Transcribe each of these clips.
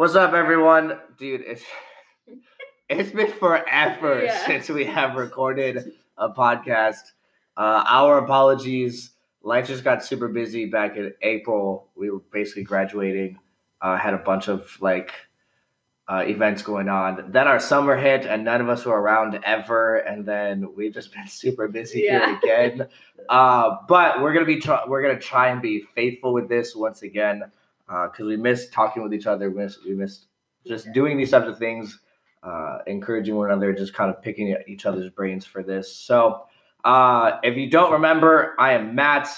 What's up, everyone? Dude, it's it's been forever Yeah. since we have recorded a podcast. Uh, our apologies. Life just got super busy back in April. We were basically graduating. Uh, had a bunch of like uh, events going on. Then our summer hit, and none of us were around ever. And then we've just been super busy Yeah. here again. uh, but we're gonna be try- we're gonna try and be faithful with this once again because we miss talking with each other. We miss, we miss just doing these types of things, uh, encouraging one another, just kind of picking at each other's brains for this. So, uh, if you don't remember, I am Matt.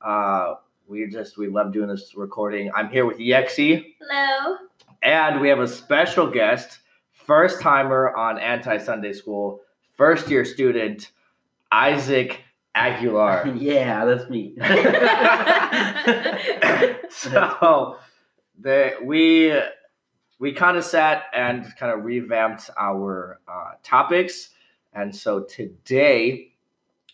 Uh, we just we love doing this recording. I'm here with Yexi, Hello. and we have a special guest, first timer on Anti Sunday School, first year student, Isaac Aguilar. yeah, that's me. so the we we kind of sat and kind of revamped our uh, topics and so today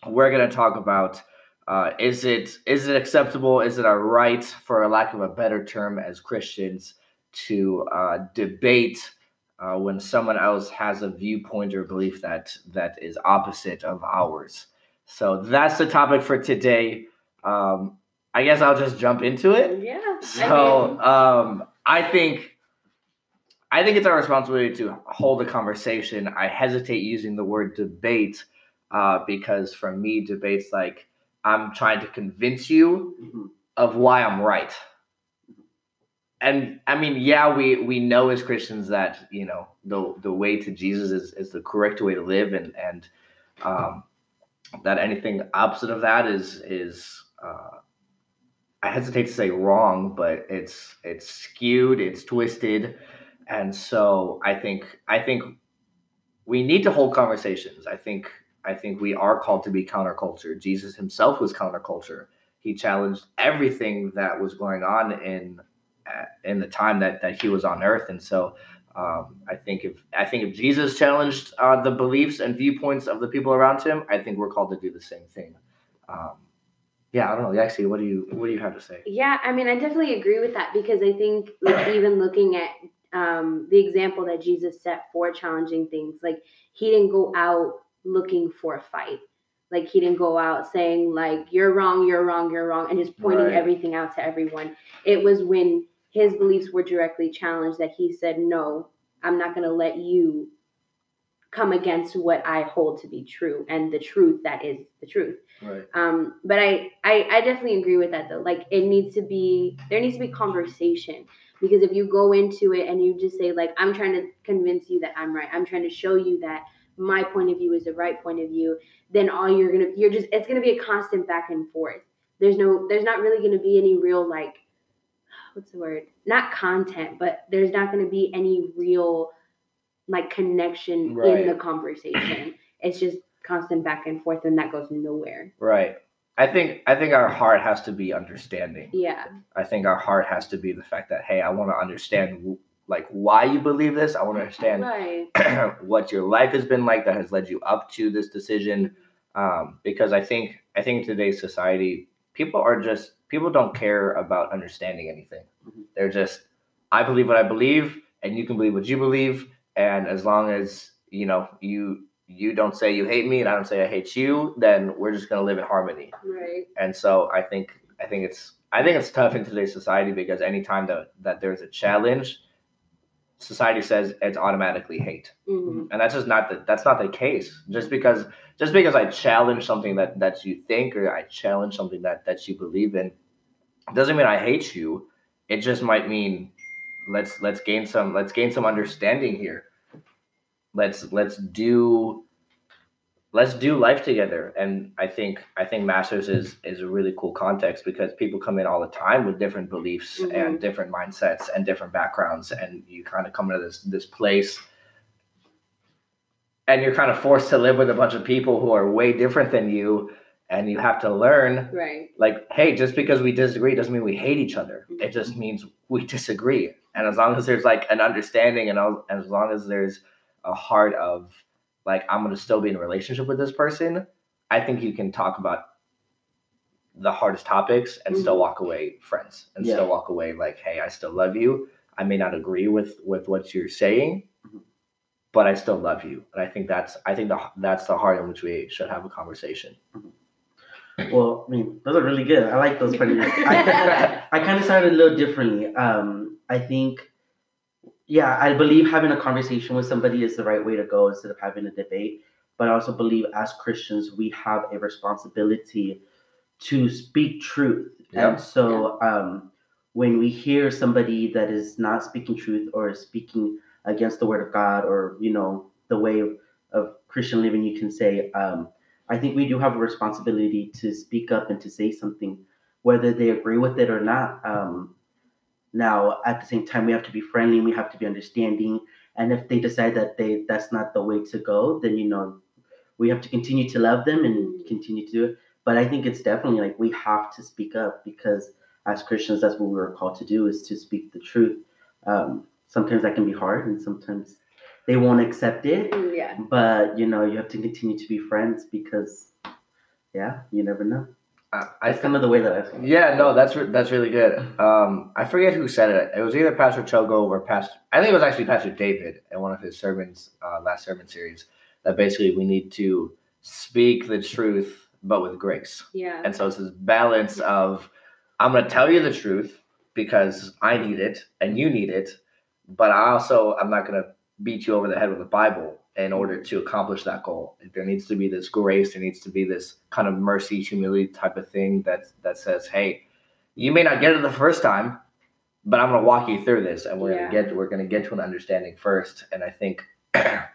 we're going to talk about uh, is it is it acceptable is it our right for a lack of a better term as christians to uh, debate uh, when someone else has a viewpoint or belief that that is opposite of ours so that's the topic for today um, i guess i'll just jump into it yeah. so um, I think I think it's our responsibility to hold a conversation. I hesitate using the word debate uh, because for me, debate's like I'm trying to convince you Mhm. of why I'm right. And I mean, yeah, we we know as Christians that you know the the way to Jesus is, is the correct way to live, and and um, that anything opposite of that is is uh, I hesitate to say wrong, but it's it's skewed, it's twisted, and so I think I think we need to hold conversations. I think I think we are called to be counterculture. Jesus himself was counterculture. He challenged everything that was going on in uh, in the time that that he was on earth, and so. Um, I think if I think if Jesus challenged uh, the beliefs and viewpoints of the people around him, I think we're called to do the same thing. Um, yeah, I don't know. Actually, what do you what do you have to say? Yeah, I mean, I definitely agree with that because I think, like, even looking at um, the example that Jesus set for challenging things, like, he didn't go out looking for a fight. Like, he didn't go out saying, like, you're wrong, you're wrong, you're wrong, and just pointing Right. everything out to everyone. It was when his beliefs were directly challenged that he said, no, I'm not going to let you come against what I hold to be true and the truth that is the truth. Right. Um, but I, I I definitely agree with that though. Like it needs to be there needs to be conversation because if you go into it and you just say like I'm trying to convince you that I'm right, I'm trying to show you that my point of view is the right point of view, then all you're gonna you're just it's gonna be a constant back and forth. There's no there's not really gonna be any real like what's the word? Not content, but there's not gonna be any real like connection Right. in the conversation. it's just constant back and forth and that goes nowhere. Right. I think I think our heart has to be understanding. Yeah. I think our heart has to be the fact that hey, I want to understand like why you believe this. I want to understand Right. what your life has been like that has led you up to this decision. Um, because I think I think today's society, people are just people don't care about understanding anything. Mhm. They're just I believe what I believe, and you can believe what you believe, and as long as you know you you don't say you hate me and I don't say I hate you, then we're just gonna live in harmony Right. and so I think I think it's I think it's tough in today's society because anytime that that there's a challenge, society says it's automatically hate, hmm and that's just not the that's not the case. Just because just because I challenge something that that you think or I challenge something that that you believe in, doesn't mean I hate you. It just might mean let's let's gain some let's gain some understanding here. Let's let's do let's do life together and i think i think masters is is a really cool context because people come in all the time with different beliefs Mhm. and different mindsets and different backgrounds and you kind of come into this this place and you're kind of forced to live with a bunch of people who are way different than you and you have to learn Right. like hey just because we disagree doesn't mean we hate each other it just means we disagree and as long as there's like an understanding and as long as there's a heart of like i'm going to still be in a relationship with this person i think you can talk about the hardest topics and still Mhm. walk away friends and Yeah. still walk away like hey i still love you I may not agree with with what you're saying, Mhm. but I still love you. And I think that's I think the that's the heart in which we should have a conversation. Well, I mean, those are really good. I like those of. I, I kind of started a little differently. Um, I think, yeah, I believe having a conversation with somebody is the right way to go instead of having a debate. But I also believe as Christians, we have a responsibility to speak truth. Yeah. And so um, when we hear somebody that is not speaking truth or is speaking against the word of God or, you know, the way of Christian living, you can say, um, I think we do have a responsibility to speak up and to say something, whether they agree with it or not. Um, now, at the same time, we have to be friendly. And we have to be understanding. And if they decide that they that's not the way to go, then you know, we have to continue to love them and continue to do it. But I think it's definitely like we have to speak up because as Christians, that's what we were called to do is to speak the truth. Um, sometimes that can be hard, and sometimes they won't accept it Mm, yeah. but you know you have to continue to be friends because yeah you never know I, I that's kind of the way that i feel Yeah, no, that's re- that's really good. Um, I forget who said it. It was either Pastor Chogo or Pastor. I think it was actually Pastor David in one of his sermons, uh, last sermon series. That basically we need to speak the truth, but with grace. Yeah. And so it's this balance of I'm going to tell you the truth because I need it and you need it, but I also I'm not going to beat you over the head with the Bible in mm-hmm. order to accomplish that goal. There needs to be this grace. There needs to be this kind of mercy, humility type of thing that that says, "Hey, you may not get it the first time, but I'm going to walk you through this, and we're Yeah. going to get we're going to get to an understanding first. And I think, I,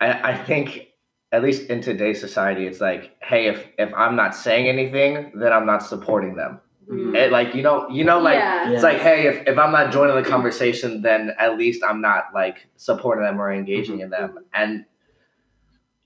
I think at least in today's society, it's like, hey, if if I'm not saying anything, then I'm not supporting them. Mm. It, like you know, you know, like yeah. it's like, hey, if, if I'm not joining the conversation, then at least I'm not like supporting them or engaging in them. And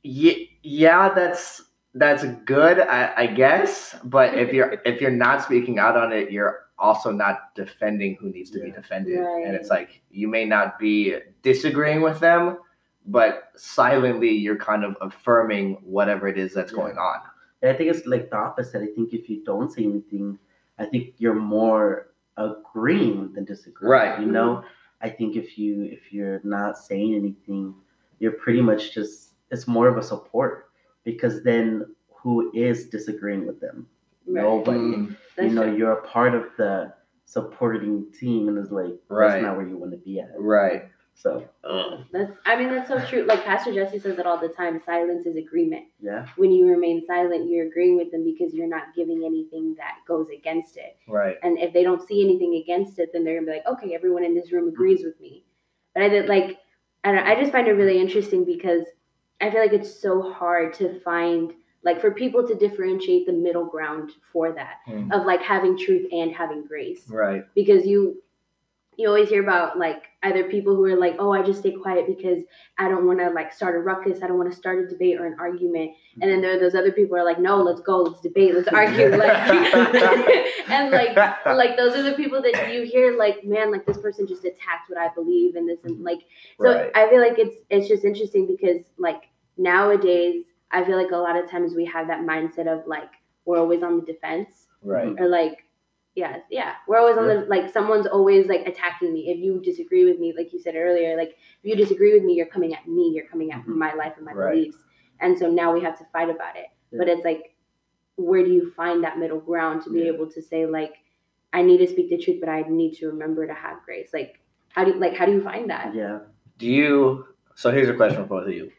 yeah, yeah, that's that's good, I, I guess. But if you're if you're not speaking out on it, you're also not defending who needs to be defended. Right. And it's like you may not be disagreeing with them, but silently you're kind of affirming whatever it is that's Yeah. going on. And i think it's like the opposite i think if you don't say anything i think you're more agreeing than disagreeing Right. you know i think if you if you're not saying anything you're pretty much just it's more of a support because then who is disagreeing with them Right. nobody Mm, you know true. you're a part of the supporting team and it's like Right. that's not where you want to be at right. So That's I mean that's so true. Like Pastor Jesse says it all the time. Silence is agreement. yeah When you remain silent, you're agreeing with them because you're not giving anything that goes against it. Right. And if they don't see anything against it, then they're gonna be like, okay, everyone in this room agrees with me. But I did like, I don't. I just find it really interesting because I feel like it's so hard to find like for people to differentiate the middle ground for that Mm. of like having truth and having grace Right. because you you always hear about like either people who are like oh i just stay quiet because i don't want to like start a ruckus i don't want to start a debate or an argument and then there are those other people who are like no let's go let's debate let's argue like and like like those are the people that you hear like man like this person just attacked what i believe and this and mm-hmm. like so right. i feel like it's it's just interesting because like nowadays i feel like a lot of times we have that mindset of like we're always on the defense right. or like yeah yeah we're always on the like someone's always like attacking me if you disagree with me like you said earlier like if you disagree with me you're coming at me you're coming at Mhm. my life and my Right. beliefs and so now we have to fight about it but it's like where do you find that middle ground to be Yeah. able to say like i need to speak the truth but i need to remember to have grace like how do you like how do you find that yeah Do you? So here's a question for both of you.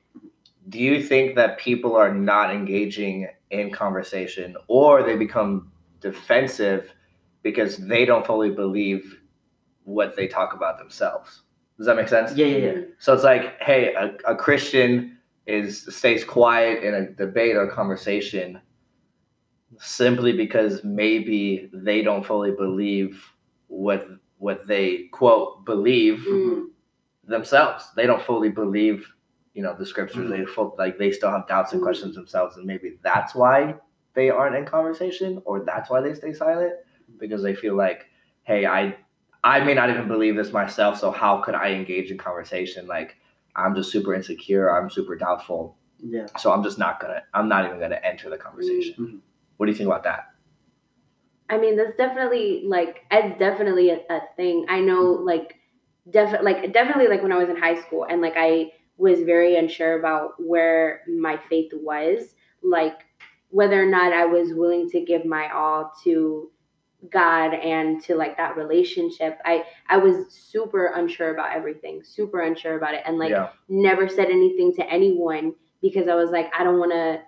Do you think that people are not engaging in conversation, or they become defensive because they don't fully believe what they talk about themselves? Does that make sense? yeah yeah yeah So it's like, hey, a, a Christian is stays quiet in a debate or conversation simply because maybe they don't fully believe what what they quote believe Mm, themselves. They don't fully believe, you know, the scriptures. They full, like they still have doubts and Mhm. questions themselves, and maybe that's why they aren't in conversation, or that's why they stay silent because they feel like, hey, I I may not even believe this myself, so how could I engage in conversation? Like I'm just super insecure. I'm super doubtful, yeah so I'm just not gonna. I'm not even gonna enter the conversation. Mhm. What do you think about that? I mean, that's definitely like it's definitely a, a thing. I know, like, definitely, like, definitely, like when I was in high school, and like I was very unsure about where my faith was, like whether or not I was willing to give my all to God and to like that relationship. I I was super unsure about everything, super unsure about it, and like Yeah. never said anything to anyone because I was like, I don't want to.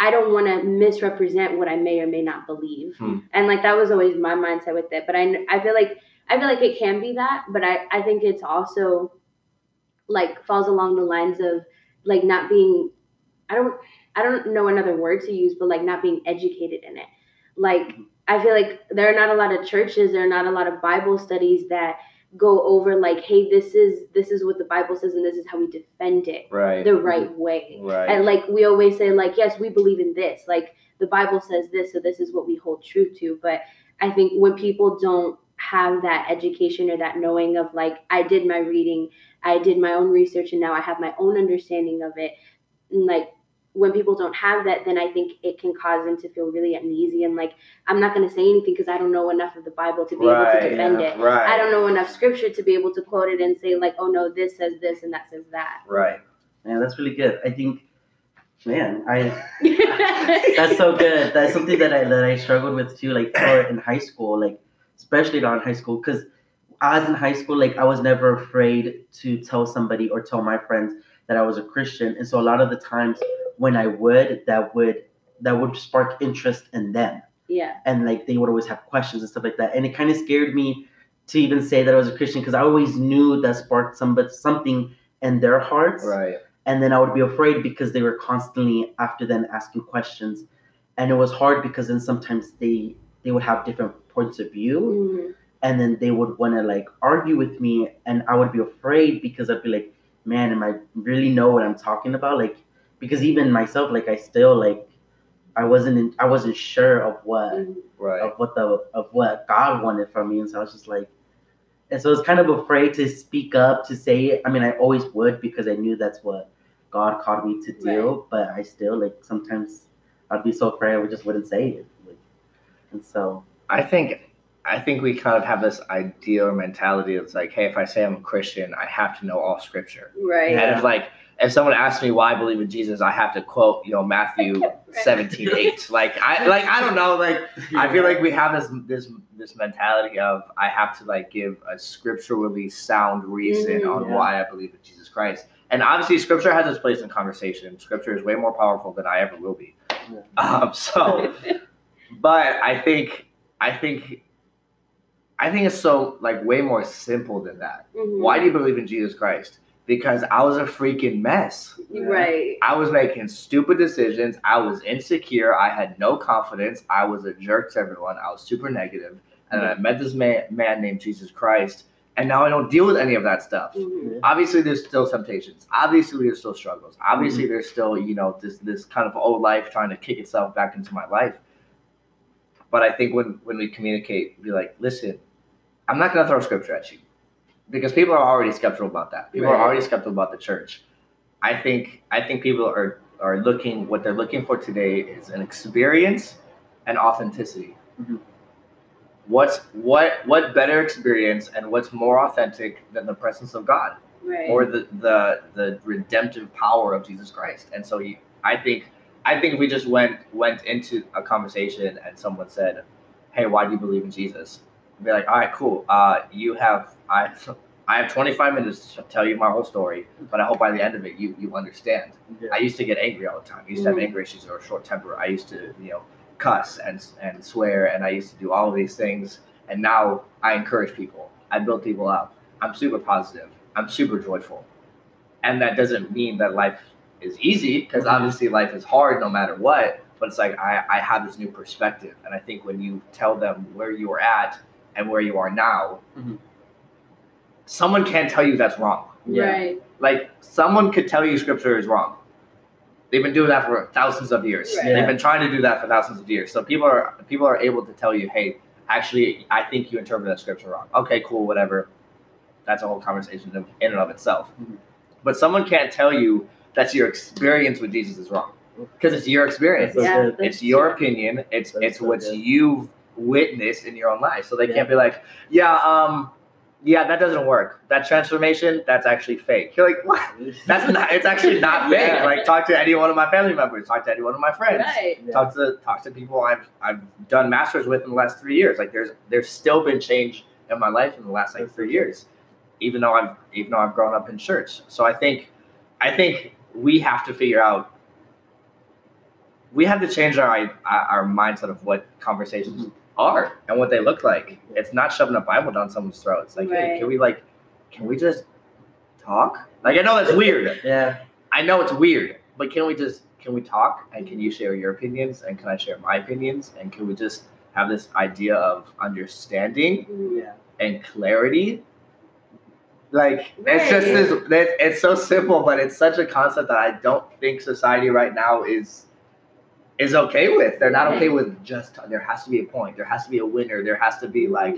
I don't want to misrepresent what I may or may not believe, Hmm. and like that was always my mindset with it. But I I feel like I feel like it can be that, but I I think it's also like falls along the lines of like not being I don't I don't know another word to use, but like not being educated in it. Like I feel like there are not a lot of churches, there are not a lot of Bible studies that go over like, hey, this is this is what the Bible says and this is how we defend it Right. the right way. Right. And like we always say, like, yes, we believe in this. Like the Bible says this, so this is what we hold true to. But I think when people don't have that education or that knowing of like, I did my reading, I did my own research, and now I have my own understanding of it. And like when people don't have that, then I think it can cause them to feel really uneasy and like I'm not going to say anything because I don't know enough of the Bible to be able to defend yeah, it. right. I don't know enough scripture to be able to quote it and say like, oh no, this says this and that says that. Right. Man, that's really good. I think, man, I that's so good. That's something that I that I struggled with too. Like or in high school, like especially not in high school, because I was in high school. Like I was never afraid to tell somebody or tell my friends that I was a Christian, and so a lot of the times when I would, that would that would spark interest in them, yeah. and like they would always have questions and stuff like that, and it kind of scared me to even say that I was a Christian because I always knew that sparked some but something in their hearts Right. and then I would be afraid because they were constantly after then asking questions, and it was hard because then sometimes they they would have different points of view, Mhm. and then they would want to like argue with me, and I would be afraid because I'd be like, man, am I really know what I'm talking about? Like, because even myself, like I still like, I wasn't in, I wasn't sure of what. Right. of what the of what God wanted from me, and so I was just like, and so I was kind of afraid to speak up to say it. I mean, I always would because I knew that's what God called me to do, but I still like sometimes I'd be so afraid I just wouldn't say it, like, and so I think I think we kind of have this idea or mentality It's like, hey, if I say I'm a Christian, I have to know all scripture. Right. Yeah. And if like if someone asks me why I believe in Jesus, I have to quote, you know, Matthew 17, 8. Like I like I don't know, like I feel like we have this this this mentality of I have to like give a scripturally sound reason Mhm. on Yeah. why I believe in Jesus Christ. And obviously scripture has its place in conversation. Scripture is way more powerful than I ever will be. Yeah. Um so but I think I think I think it's so like way more simple than that. Mhm. Why do you believe in Jesus Christ? Because I was a freaking mess. Right. I was making stupid decisions. I was insecure. I had no confidence. I was a jerk to everyone. I was super negative. And then I met this man, man named Jesus Christ, and now I don't deal with any of that stuff. Mhm. Obviously, there's still temptations. Obviously, there's still struggles. Obviously, there's still you know this this kind of old life trying to kick itself back into my life. But I think when when we communicate, be like, listen, I'm not gonna throw scripture at you because people are already skeptical about that. People are already skeptical about the church. I think I think people are are looking what they're looking for today is an experience and authenticity. Mhm. What's what what better experience and what's more authentic than the presence of God Right. or the the the redemptive power of Jesus Christ? And so you, I think I think if we just went went into a conversation and someone said, "Hey, why do you believe in Jesus?" Be like, "All right, cool. Uh, you have I I have 25 minutes to tell you my whole story, but I hope by the end of it you you understand." Yeah. I used to get angry all the time. I used to have Mhm. anger issues or short temper. I used to, you know, cuss and and swear, and I used to do all of these things. And now I encourage people. I build people up. I'm super positive. I'm super joyful. And that doesn't mean that life is easy, because Mhm. obviously life is hard no matter what. But it's like I, I have this new perspective, and I think when you tell them where you're at and where you are now, Mhm. someone can't tell you that's wrong. Yeah. Right. Like someone could tell you scripture is wrong. They've been doing that for thousands of years. Right. Yeah. They've been trying to do that for thousands of years. So people are people are able to tell you, hey, actually, I think you interpret that scripture wrong. Okay, cool, whatever. That's a whole conversation in in and of itself. Mhm. But someone can't tell you that your experience with Jesus is wrong. because it's your experience. So Yeah, it's your true. opinion. It's That's it's so what good. you've witnessed in your own life. So they Yeah. can't be like, yeah, um, yeah, that doesn't work. That transformation, that's actually fake. You're like, what? That's not. It's actually not fake. Yeah. Like talk to any one of my family members. Talk to any one of my friends. Right. Yeah. Talk to talk to people I've I've done masters with in the last three years. Like there's there's still been change in my life in the last like three years, even though I've even though I've grown up in church. So I think I think we have to figure out. We have to change our our our mindset of what conversations are and what they look like. It's not shoving a Bible down someone's throat. It's like, hey, can we like, can we just talk? Like I know that's weird. Yeah. I know it's weird, but can we just can we talk and can you share your opinions and can I share my opinions and can we just have this idea of understanding Mhm. Yeah. and clarity? Like it's just this. It's so simple, but it's such a concept that I don't think society right now is is okay with. They're not okay with just. There has to be a point. There has to be a winner. There has to be like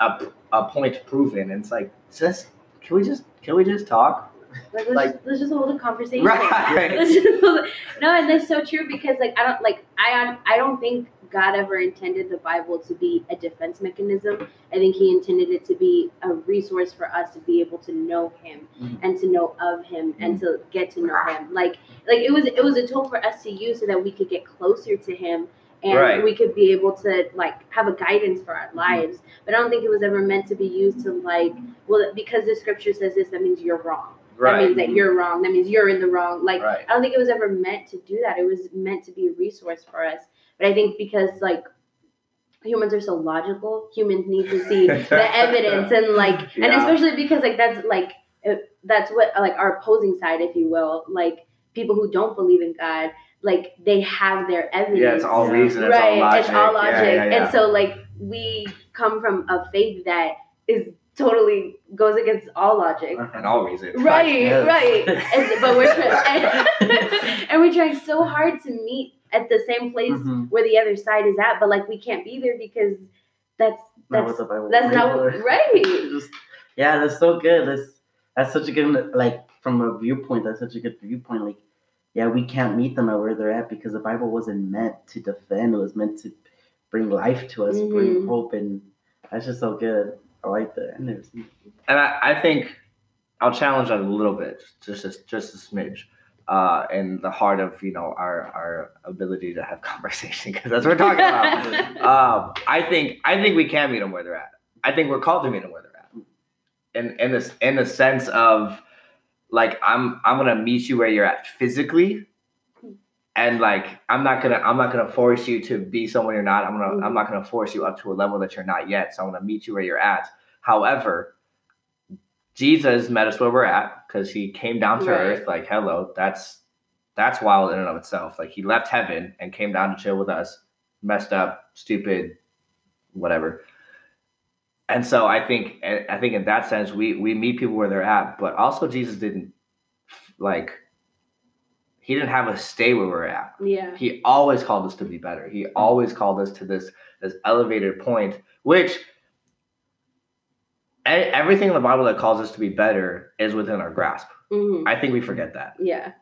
a, a point proven. And it's like just can we just can we just talk? Like, let's, Like- just, let's just hold a conversation. Right. Hold no, and that's so true because like I don't like I I don't think God ever intended the Bible to be a defense mechanism. I think He intended it to be a resource for us to be able to know Him Mhm. and to know of Him and to get to know Him. Like like it was it was a tool for us to use so that we could get closer to Him and Right. we could be able to like have a guidance for our lives. But I don't think it was ever meant to be used to like well because the scripture says this that means you're wrong. Right. That means that you're wrong. That means you're in the wrong. Like right. I don't think it was ever meant to do that. It was meant to be a resource for us. But I think because like humans are so logical, humans need to see the evidence and like and especially because like that's like that's what like our opposing side, if you will, like people who don't believe in God, like they have their evidence. Yeah, it's all Yeah. reason. It's right, all logic. it's all logic. Yeah, yeah, yeah. And so like we come from a faith that is totally goes against all logic. and all reason. Right, right. And, but we're trying, and, and we're trying so hard to meet at the same place Mhm. where the other side is at, but like we can't be there because that's Not that's what the Bible that's not what, right. Just- yeah, that's so good. That's that's such a good like from a viewpoint. That's such a good viewpoint. Like, yeah, we can't meet them at where they're at because the Bible wasn't meant to defend. It was meant to bring life to us, bring Mhm. hope, and that's just so good. I like that. I never seen. and I, I think I'll challenge that a little bit, just just just a smidge, uh, in the heart of you know our our ability to have conversation because that's what we're talking about. um, I think I think we can meet them where they're at. I think we're called to meet them where they're at, in in this in the sense of like I'm I'm gonna meet you where you're at physically. And like I'm not gonna I'm not gonna force you to be someone you're not. I'm gonna I'm not gonna force you up to a level that you're not yet. So I'm gonna meet you where you're at. However, Jesus met us where we're at because he came down to Right. earth. Like, hello, that's that's wild in and of itself. Like he left heaven and came down to chill with us, messed up, stupid, whatever. And so I think I think in that sense we we meet people where they're at, but also Jesus didn't like he didn't have us stay where we're at. Yeah. He always called us to be better. He mm-hmm. always called us to this this elevated point, which everything in the Bible that calls us to be better is within our grasp. hmm I think we forget that. Yeah.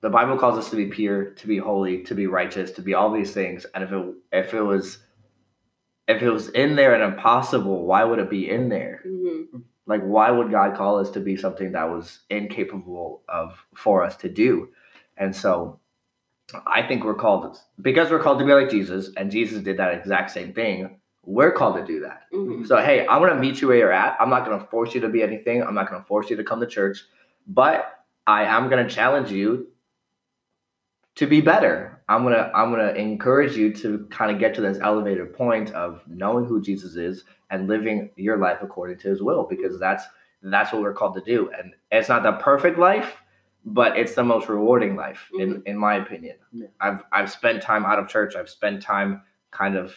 The Bible calls us to be pure, to be holy, to be righteous, to be all these things. And if it if it was if it was in there and impossible, why would it be in there? hmm Like why would God call us to be something that was incapable of for us to do? And so I think we're called because we're called to be like Jesus, and Jesus did that exact same thing. We're called to do that. hmm So hey, I'm gonna meet you where you're at. I'm not gonna force you to be anything. I'm not gonna force you to come to church, but I am gonna challenge you to be better. I'm gonna I'm gonna encourage you to kind of get to this elevated point of knowing who Jesus is and living your life according to His will, because that's that's what we're called to do. And it's not the perfect life, but it's the most rewarding life, in in my opinion. Yeah. I've I've spent time out of church. I've spent time kind of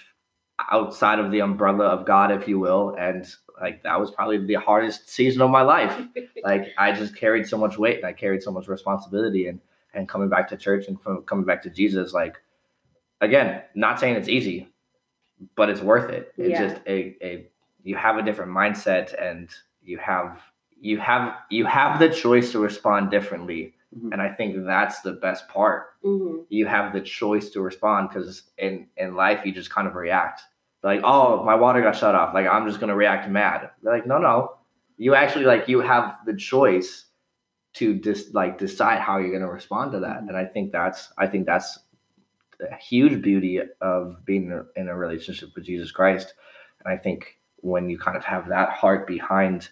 outside of the umbrella of God, if you will, and like that was probably the hardest season of my life. like I just carried so much weight and I carried so much responsibility, and and coming back to church and from- coming back to Jesus, like again, not saying it's easy, but it's worth it. It's Yeah. just a a you have a different mindset and you have you have you have the choice to respond differently Mhm. And I think that's the best part. hmm You have the choice to respond because in in life you just kind of react. Like, oh, my water got shut off. Like I'm just gonna react mad. They're like, no, no. You actually like you have the choice to just like decide how you're gonna respond to that. And I think that's I think that's a huge beauty of being in a relationship with Jesus Christ. And I think when you kind of have that heart behind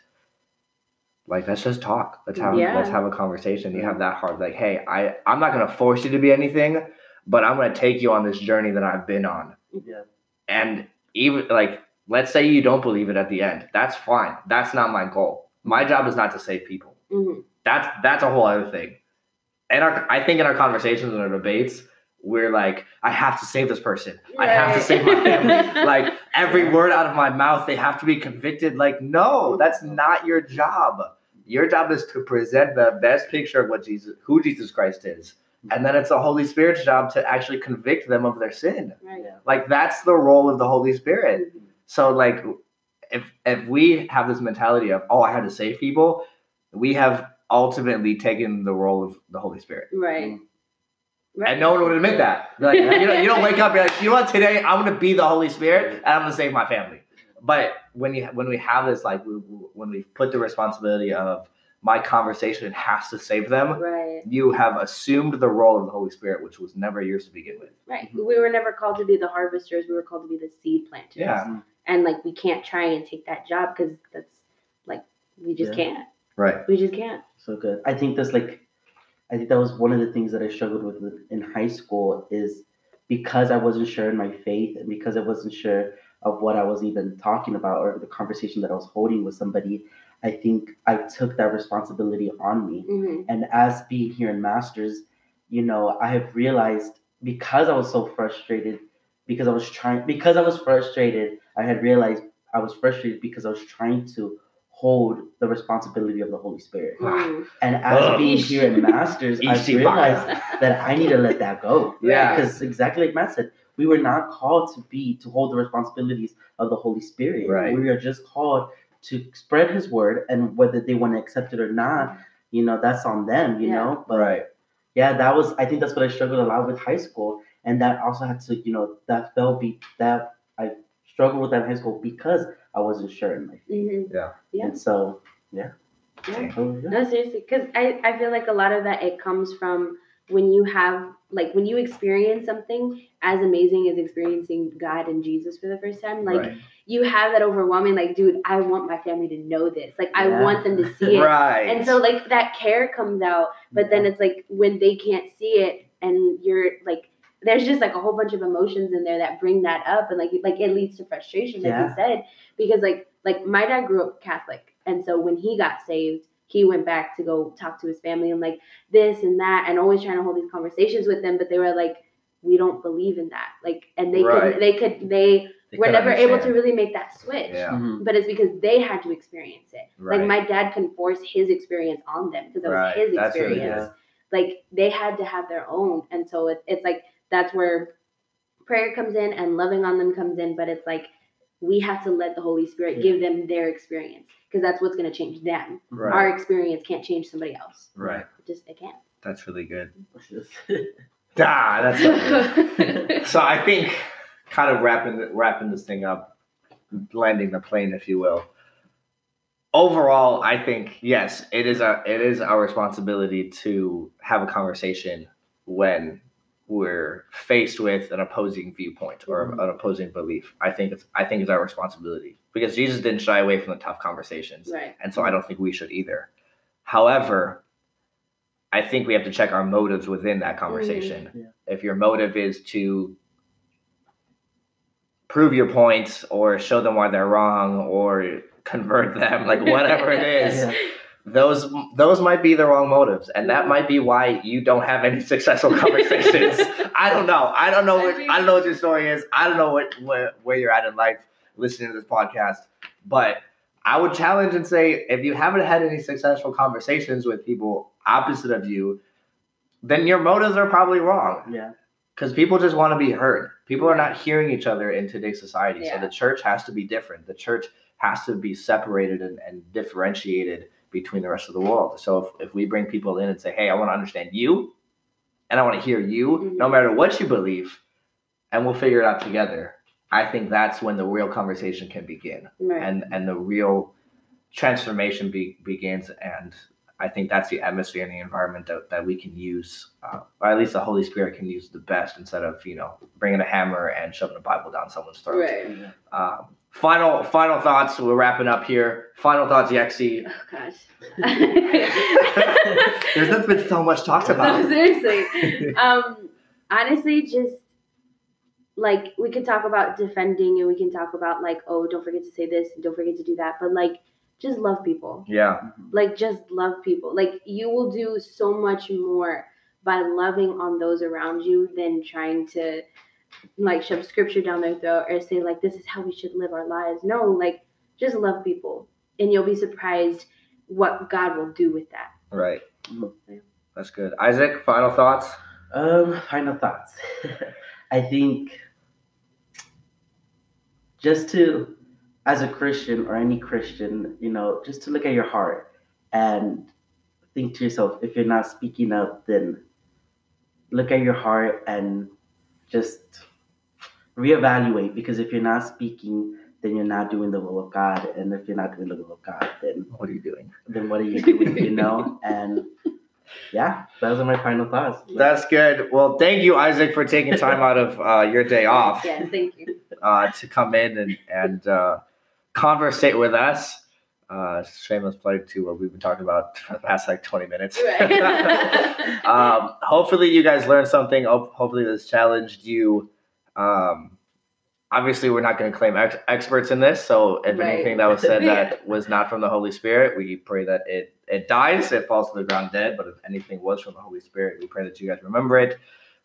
like let's just talk. Let's have Yeah. let's have a conversation. You have that heart like hey i i'm not going to force you to be anything but i'm going to take you on this journey that i've been on. Yeah. and even like let's say you don't believe it at the end that's fine. That's not my goal. My job is not to save people. Hmm that's that's a whole other thing. And our i think in our conversations and our debates we're like i have to save this person. I have to save my family. Like every word out of my mouth they have to be convicted. Like no that's not your job. Your job is to present the best picture of what jesus who jesus christ is. And then it's the holy spirit's job to actually convict them of their sin. Right. Like that's the role of the holy spirit. Mm-hmm. So like if if we have this mentality of oh i had to save people we have ultimately taken the role of the holy spirit. Right. Mm-hmm. Right. and no one would admit that. Like you, don't, you don't wake up, you're like, you know what? Today I'm gonna be the Holy Spirit, and I'm gonna save my family. But when you when we have this, like we, when we put the responsibility of my conversation has to save them, Right. you have assumed the role of the Holy Spirit, which was never yours to begin with. Right. We were never called to be the harvesters. We were called to be the seed planters. Yeah. And like we can't try and take that job because that's like we just Yeah. can't. Right. We just can't. So good. I think that's like, I think that was one of the things that I struggled with in high school is because I wasn't sure in my faith and because I wasn't sure of what I was even talking about or the conversation that I was holding with somebody. I think I took that responsibility on me. hmm And as being here in Masters, you know, I have realized because I was so frustrated, because I was trying, because I was frustrated, I had realized I was frustrated because I was trying to hold the responsibility of the Holy Spirit. Mm. And as Ugh. being here in Masters, I realized that I need to let that go. Yeah. Because exactly like Matt said, we were not called to be to hold the responsibilities of the Holy Spirit. Right. We are just called to spread His word, and whether they want to accept it or not, you know, that's on them. You Yeah. know, but Right. yeah, that was. I think that's what I struggled a lot with high school, and that also had to, you know, that felt be that I struggled with that in high school because I wasn't sure in my faith, hmm Yeah. and so yeah. Yeah. So, yeah. No, seriously, because I, I feel like a lot of that it comes from when you have like when you experience something as amazing as experiencing God and Jesus for the first time, like right. you have that overwhelming like, dude, I want my family to know this. Like I want them to see it. Right. And so like that care comes out, but then it's like when they can't see it and you're like there's just like a whole bunch of emotions in there that bring that up and like like it leads to frustration like Yeah. you said because like like my dad grew up catholic and so when he got saved he went back to go talk to his family and like this and that and always trying to hold these conversations with them but they were like we don't believe in that like and they Right. could they could they They were could never able to really make that switch Yeah. Mhm. but it's because they had to experience it Right. like my dad can force his experience on them because it was his That's really experience good. like they had to have their own and so it, it's like that's where prayer comes in and loving on them comes in but it's like we have to let the holy spirit Yeah. give them their experience because that's what's going to change them Right. our experience can't change somebody else Right. it just it can't That's really good. Ah, that's so good. so I think kind of wrapping wrapping this thing up, landing the plane, if you will. Overall, I think yes, it is our it is our responsibility to have a conversation when we're faced with an opposing viewpoint or Mhm. an opposing belief. I think it's I think it's our responsibility because Jesus didn't shy away from the tough conversations, right and so I don't think we should either. However, I think we have to check our motives within that conversation. Yeah. If your motive is to prove your point or show them why they're wrong or convert them, like whatever it is, Yeah. Those those might be the wrong motives, and that might be why you don't have any successful conversations. I don't know. I don't know what I don't know what your story is. I don't know what where, where you're at in life listening to this podcast, but I would challenge and say if you haven't had any successful conversations with people opposite of you, then your motives are probably wrong yeah. because people just want to be heard. People are not hearing each other in today's society. So the church has to be different. The church has to be separated and, and differentiated between the rest of the world. So if, if we bring people in and say, hey, I want to understand you and I want to hear you, no Mhm. matter what you believe, and we'll figure it out together. I think that's when the real conversation can begin Right. and and the real transformation be, begins and i think that's the atmosphere and the environment that, that we can use uh, or at least the holy spirit can use the best instead of you know bringing a hammer and shoving a bible down someone's throat right. um, final final thoughts we're wrapping up here final thoughts yexi Oh gosh. there's not been so much talked No, about seriously. Um, honestly, just like we can talk about defending and we can talk about like, oh, don't forget to say this and don't forget to do that. But like, just love people. yeah Like, just love people. Like, you will do so much more by loving on those around you than trying to like shove scripture down their throat or say like this is how we should live our lives. No, like just love people and you'll be surprised what God will do with that. right Mhm. that's good isaac final thoughts Um, final thoughts. I think just to, as a Christian or any Christian, you know, just to look at your heart and think to yourself, if you're not speaking up, then look at your heart and just reevaluate. Because if you're not speaking, then you're not doing the will of God, and if you're not doing the will of God, then what are you doing then what are you doing? You know, and yeah, those are my final thoughts. that's good well thank you isaac for taking time out of uh, your day off Yes, thank you. uh, to come in and and uh, conversate with us. Uh, shameless plug to what we've been talking about for the past like 20 minutes. Right. um, hopefully, you guys learned something. Hopefully, this challenged you. Um, obviously, we're not going to claim ex- experts in this. So, if Right. anything that was said that was not from the Holy Spirit, we pray that it it dies, it falls to the ground dead. But if anything was from the Holy Spirit, we pray that you guys remember it.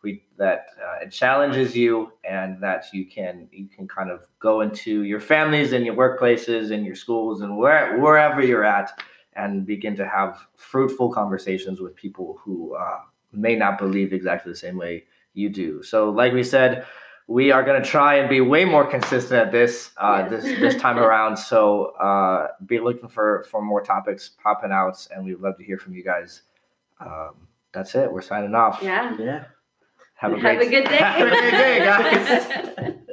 We that uh, it challenges you, and that you can you can kind of go into your families and your workplaces and your schools and where wherever you're at, and begin to have fruitful conversations with people who uh, may not believe exactly the same way you do. So, like we said, we are going to try and be way more consistent at this uh, Yes. this this time around. So, uh, be looking for for more topics popping out, and we'd love to hear from you guys. Um, that's it. We're signing off. yeah. Yeah. Have a Have great a good day. Have a great day, guys.